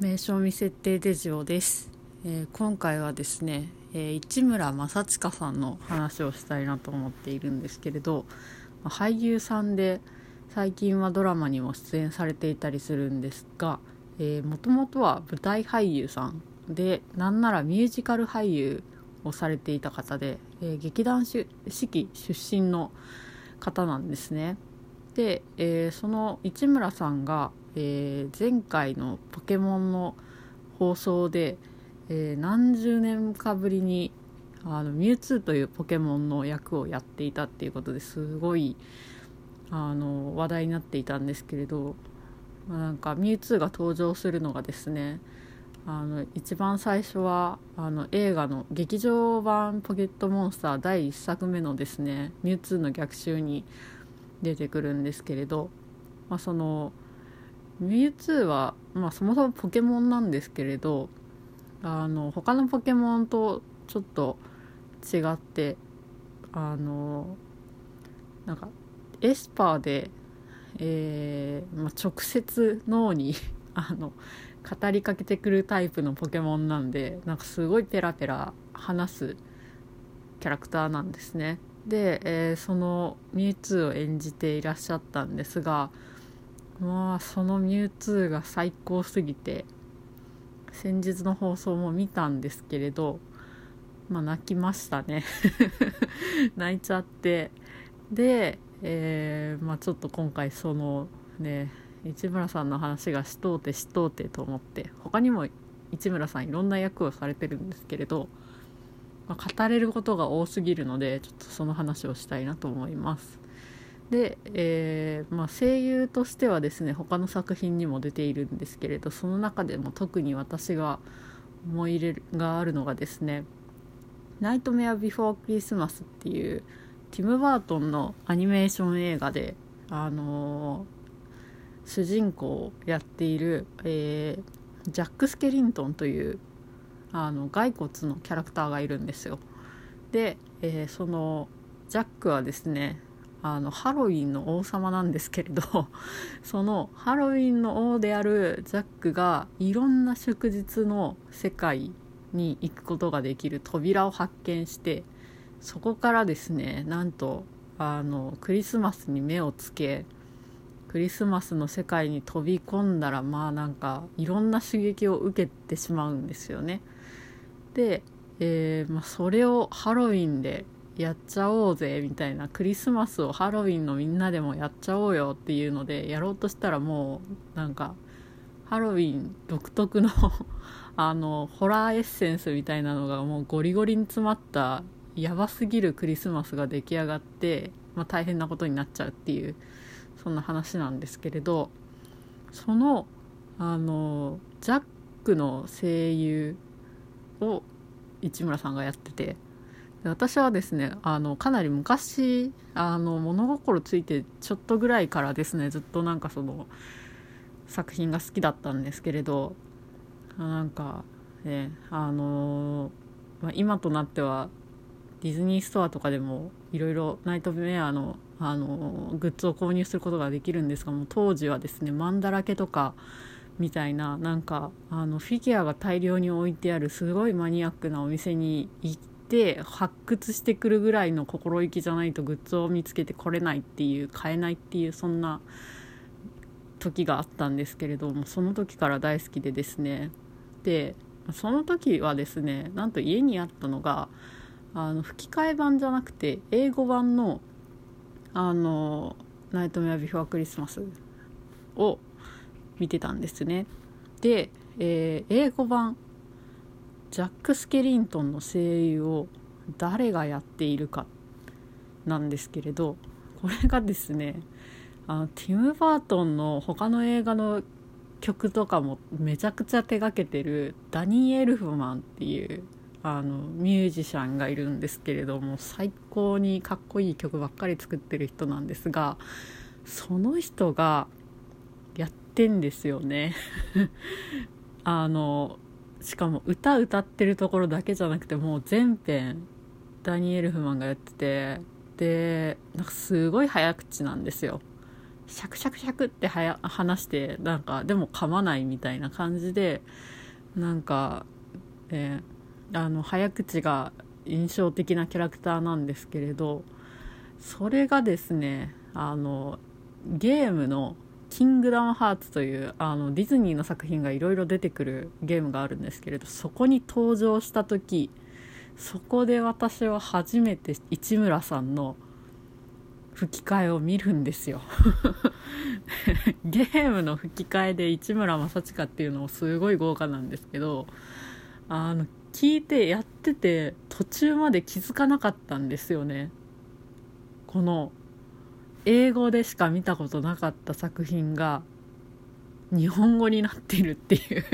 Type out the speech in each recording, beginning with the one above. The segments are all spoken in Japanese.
名称未設定デジオです、えー、今回はですね、えー、市村正親さんの話をしたいなと思っているんですけれど俳優さんで最近はドラマにも出演されていたりするんですがもともとは舞台俳優さんでなんならミュージカル俳優をされていた方で、えー、劇団四季出身の方なんですね。で、えー、その市村さんがえー、前回のポケモンの放送で、えー、何十年かぶりにあのミュウツーというポケモンの役をやっていたっていうことですごいあの話題になっていたんですけれど、まあ、なんかミュウツーが登場するのがですねあの一番最初はあの映画の劇場版「ポケットモンスター」第1作目のですねミュウツーの逆襲に出てくるんですけれど、まあ、そのミュウツーは、まあ、そもそもポケモンなんですけれどあの他のポケモンとちょっと違ってあのなんかエスパーで、えーまあ、直接脳に あの語りかけてくるタイプのポケモンなんでなんかすごいペラペラ話すキャラクターなんですね。で、えー、そのミュウツーを演じていらっしゃったんですがまあそのミュウツーが最高すぎて先日の放送も見たんですけれどまあ泣きましたね。泣いちゃって。で、えー、まあちょっと今回そのね市村さんの話がしとうてしとうてと思って他にも市村さんいろんな役をされてるんですけれど、まあ、語れることが多すぎるのでちょっとその話をしたいなと思います。で、えー、まあ、声優としてはですね他の作品にも出ているんですけれどその中でも特に私が思い入れがあるのがですね「ナイトメア・ビフォー・クリスマス」っていうティム・バートンのアニメーション映画で、あのー、主人公をやっている、えー、ジャック・スケリントンというあの骸骨のキャラクターがいるんですよ。で、えー、そのジャックはですねあのハロウィンの王様なんですけれど そのハロウィンの王であるジャックがいろんな祝日の世界に行くことができる扉を発見してそこからですねなんとあのクリスマスに目をつけクリスマスの世界に飛び込んだらまあなんかいろんな刺激を受けてしまうんですよね。で、えーまあ、それをハロウィンでやっちゃおうぜみたいなクリスマスをハロウィンのみんなでもやっちゃおうよっていうのでやろうとしたらもうなんかハロウィン独特の あのホラーエッセンスみたいなのがもうゴリゴリに詰まったやばすぎるクリスマスが出来上がって、まあ、大変なことになっちゃうっていうそんな話なんですけれどそのあのジャックの声優を市村さんがやってて私はですねあのかなり昔あの物心ついてちょっとぐらいからですねずっとなんかその作品が好きだったんですけれどなんかねあの、まあ、今となってはディズニーストアとかでもいろいろナイトメアのあのグッズを購入することができるんですがもう当時はですねマンだらけとかみたいななんかあのフィギュアが大量に置いてあるすごいマニアックなお店に行って発掘してくるぐらいの心意気じゃないとグッズを見つけてこれないっていう買えないっていうそんな時があったんですけれどもその時から大好きでですね。でその時はですねなんと家にあったのがあの吹き替え版じゃなくて英語版のあの「ナイトメアビフォークリスマス」を見てたんですね。で、えー、英語版ジャック・スケリントンの声優を誰がやっているかなんですけれどこれがですねあのティム・バートンの他の映画の曲とかもめちゃくちゃ手がけてるダニー・エルフマンっていうあのミュージシャンがいるんですけれども最高にかっこいい曲ばっかり作ってる人なんですがその人がってんですよね。あのしかも歌歌ってるところだけじゃなくてもう全編ダニエル・フマンがやっててでなんかすごい早口なんですよ。シャクシャクシャクってはや話してなんかでも噛まないみたいな感じでなんか、えー、あの早口が印象的なキャラクターなんですけれどそれがですねあのゲームの「キングダムハーツ」というあのディズニーの作品がいろいろ出てくるゲームがあるんですけれどそこに登場した時そこで私は初めて市村さんの吹き替えを見るんですよ。ゲームの吹き替えで市村正親っていうのもすごい豪華なんですけどあの聞いてやってて途中まで気づかなかったんですよね。この英語でしか見たことなかった作品が日本語になってるっていう。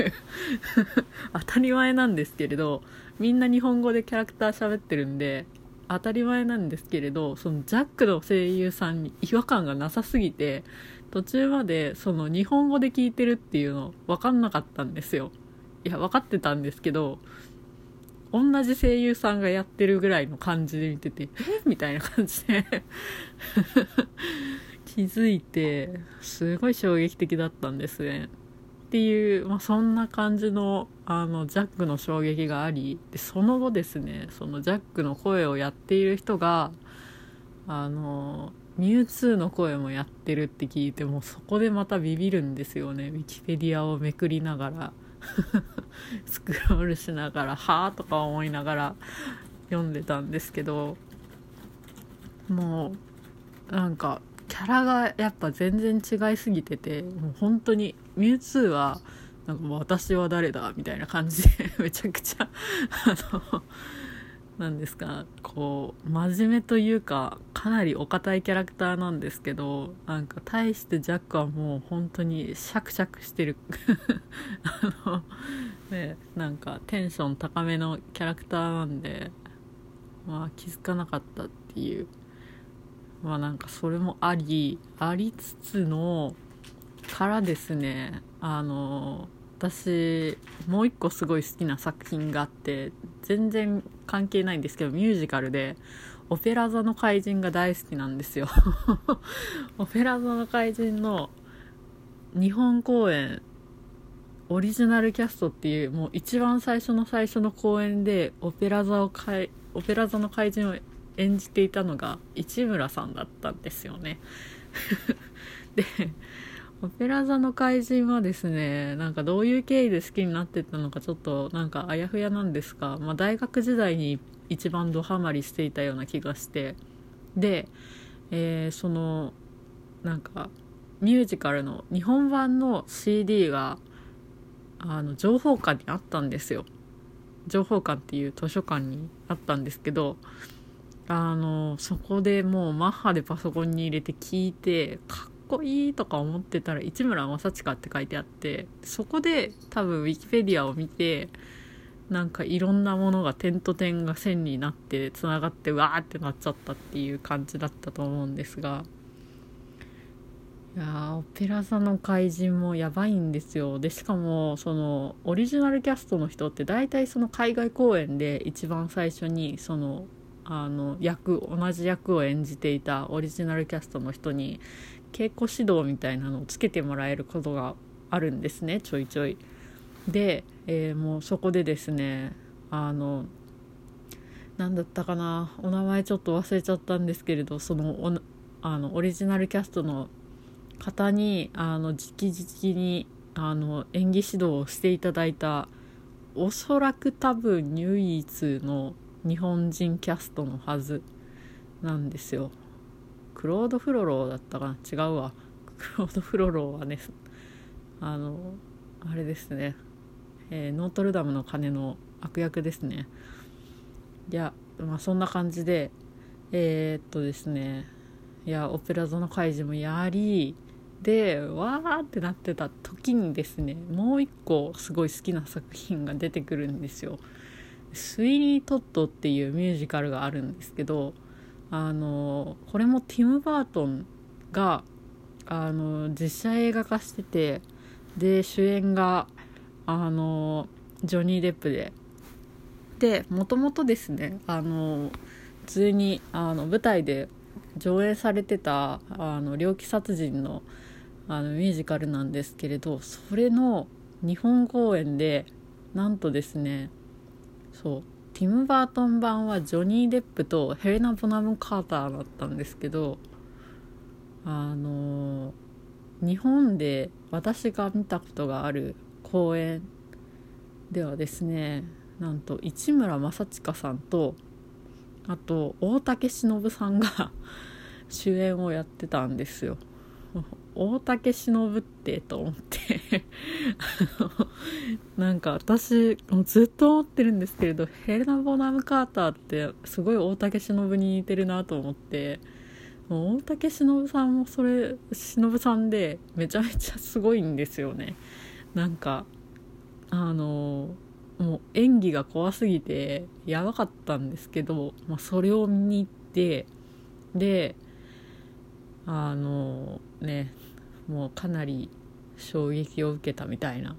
当たり前なんですけれどみんな日本語でキャラクター喋ってるんで当たり前なんですけれどそのジャックの声優さんに違和感がなさすぎて途中までその日本語で聞いてるっていうの分かんなかったんですよ。いや分かってたんですけど同じ声優さんがやってるぐらいの感じで見ててみたいな感じで。気づいてすごい衝撃的だったんですね。っていう、まあ、そんな感じのあのジャックの衝撃がありでその後ですねそのジャックの声をやっている人があのミュウツーの声もやってるって聞いてもそこでまたビビるんですよね。ウィキペディアをめくりながら。スクロールしながら「はあ」とか思いながら読んでたんですけどもうなんかキャラがやっぱ全然違いすぎててもう本当にミュウツーはなんかもう私は誰だみたいな感じでめちゃくちゃあのなんですかこう真面目というかかなりお堅いキャラクターなんですけどなんか対してジャックはもう本当にシャクシャクしてる。あのねなんかテンション高めのキャラクターなんでまあ気づかなかったっていう。まあなんかそれもありありつつのからですねあの私もう一個すごい好きな作品があって全然関係ないんですけどミュージカルで「オペラ座の怪人」が大好きなんですよ。オペラ座の怪人の日本公演オリジナルキャストっていうもう一番最初の最初の公演でオペラ座をかいオペラ座の怪人を演じていたのが市村さんだったんですよね。でオペラ座の怪人はですねなんかどういう経緯で好きになってったのかちょっとなんかあやふやなんですが、まあ、大学時代に一番ドハマりしていたような気がしてで、えー、そのなんかミュージカルの日本版の CD があの情報館にあったんですよ。情報館っていう図書館にあったんですけどあのそこでもうマッハでパソコンに入れて聞いてかっこいいとか思ってたら市村正親って書いてあってそこで多分ウィキペディアを見てなんかいろんなものが点と点が線になってつながってわーってなっちゃったっていう感じだったと思うんですがいやオペラ座の怪人もやばいんですよ。でしかもそのオリジナルキャストの人って大体その海外公演で一番最初にそのあの役同じ役を演じていたオリジナルキャストの人に稽古指導みたいなのをつけてもらえることがあるんですねちょいちょい。で、えー、もうそこでですねあの何だったかなお名前ちょっと忘れちゃったんですけれどそのあのオリジナルキャストの方にあの直々にあの演技指導をしていただいたおそらく多分唯一の日本人キャストのはずなんですよ。クロード・フロローだったかな？違うわ。クロード・フロローはねあのあれですね、えー、ノートルダムの鐘の悪役ですね。いやまあそんな感じでえー、っとですね。いやオペラ座の怪獣もやりでわーってなってた時にですねもう一個すごい好きな作品が出てくるんですよ「スイニー・トット」っていうミュージカルがあるんですけどあのこれもティム・バートンがあの実写映画化しててで主演があのジョニー・デップで。でもともとですねあの普通にあの舞台で上映されてたあの猟奇殺人のあのミュージカルなんですけれどそれの日本公演でなんとですねそう。ティム・バートン版はジョニー・デップとヘレナ・ボナム・カーターだったんですけどあの日本で私が見たことがある公演ではですねなんと市村正親さんとあと大竹しのぶさんが 主演をやってたんですよ。大竹しのぶってと思って。なんか私もうずっと思ってるんですけれどヘレナ・ボナム・カーターってすごい大竹しのぶに似てるなと思って。もう大竹しのぶさんもそれしのぶさんでめちゃめちゃすごいんですよね。なんかあのもう演技が怖すぎてやばかったんですけど、まあ、それを見に行ってであのねもうかなり衝撃を受けたみたいな。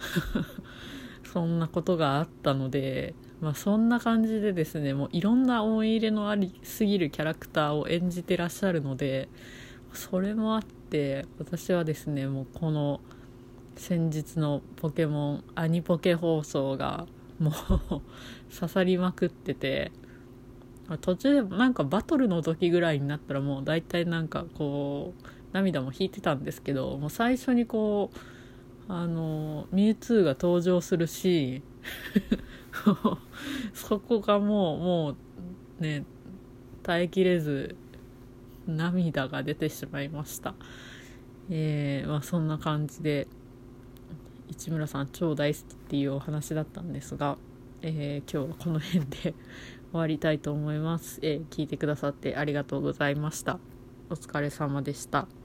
そんなことがあったので、まあ、そんな感じでですねもういろんな思い入れのありすぎるキャラクターを演じてらっしゃるのでそれもあって私はですねもうこの先日のポケモンアニポケ放送がもう刺さりまくってて途中でなんかバトルの時ぐらいになったらもう大体なんかこう涙も引いてたんですけどもう最初にこうあのミュウツーが登場するし そこがもうもうね耐えきれず涙が出てしまいました。えー、まあそんな感じで市村さん超大好きっていうお話だったんですが、えー、今日はこの辺で 終わりたいと思います、えー、聞いてくださってありがとうございました。お疲れ様でした。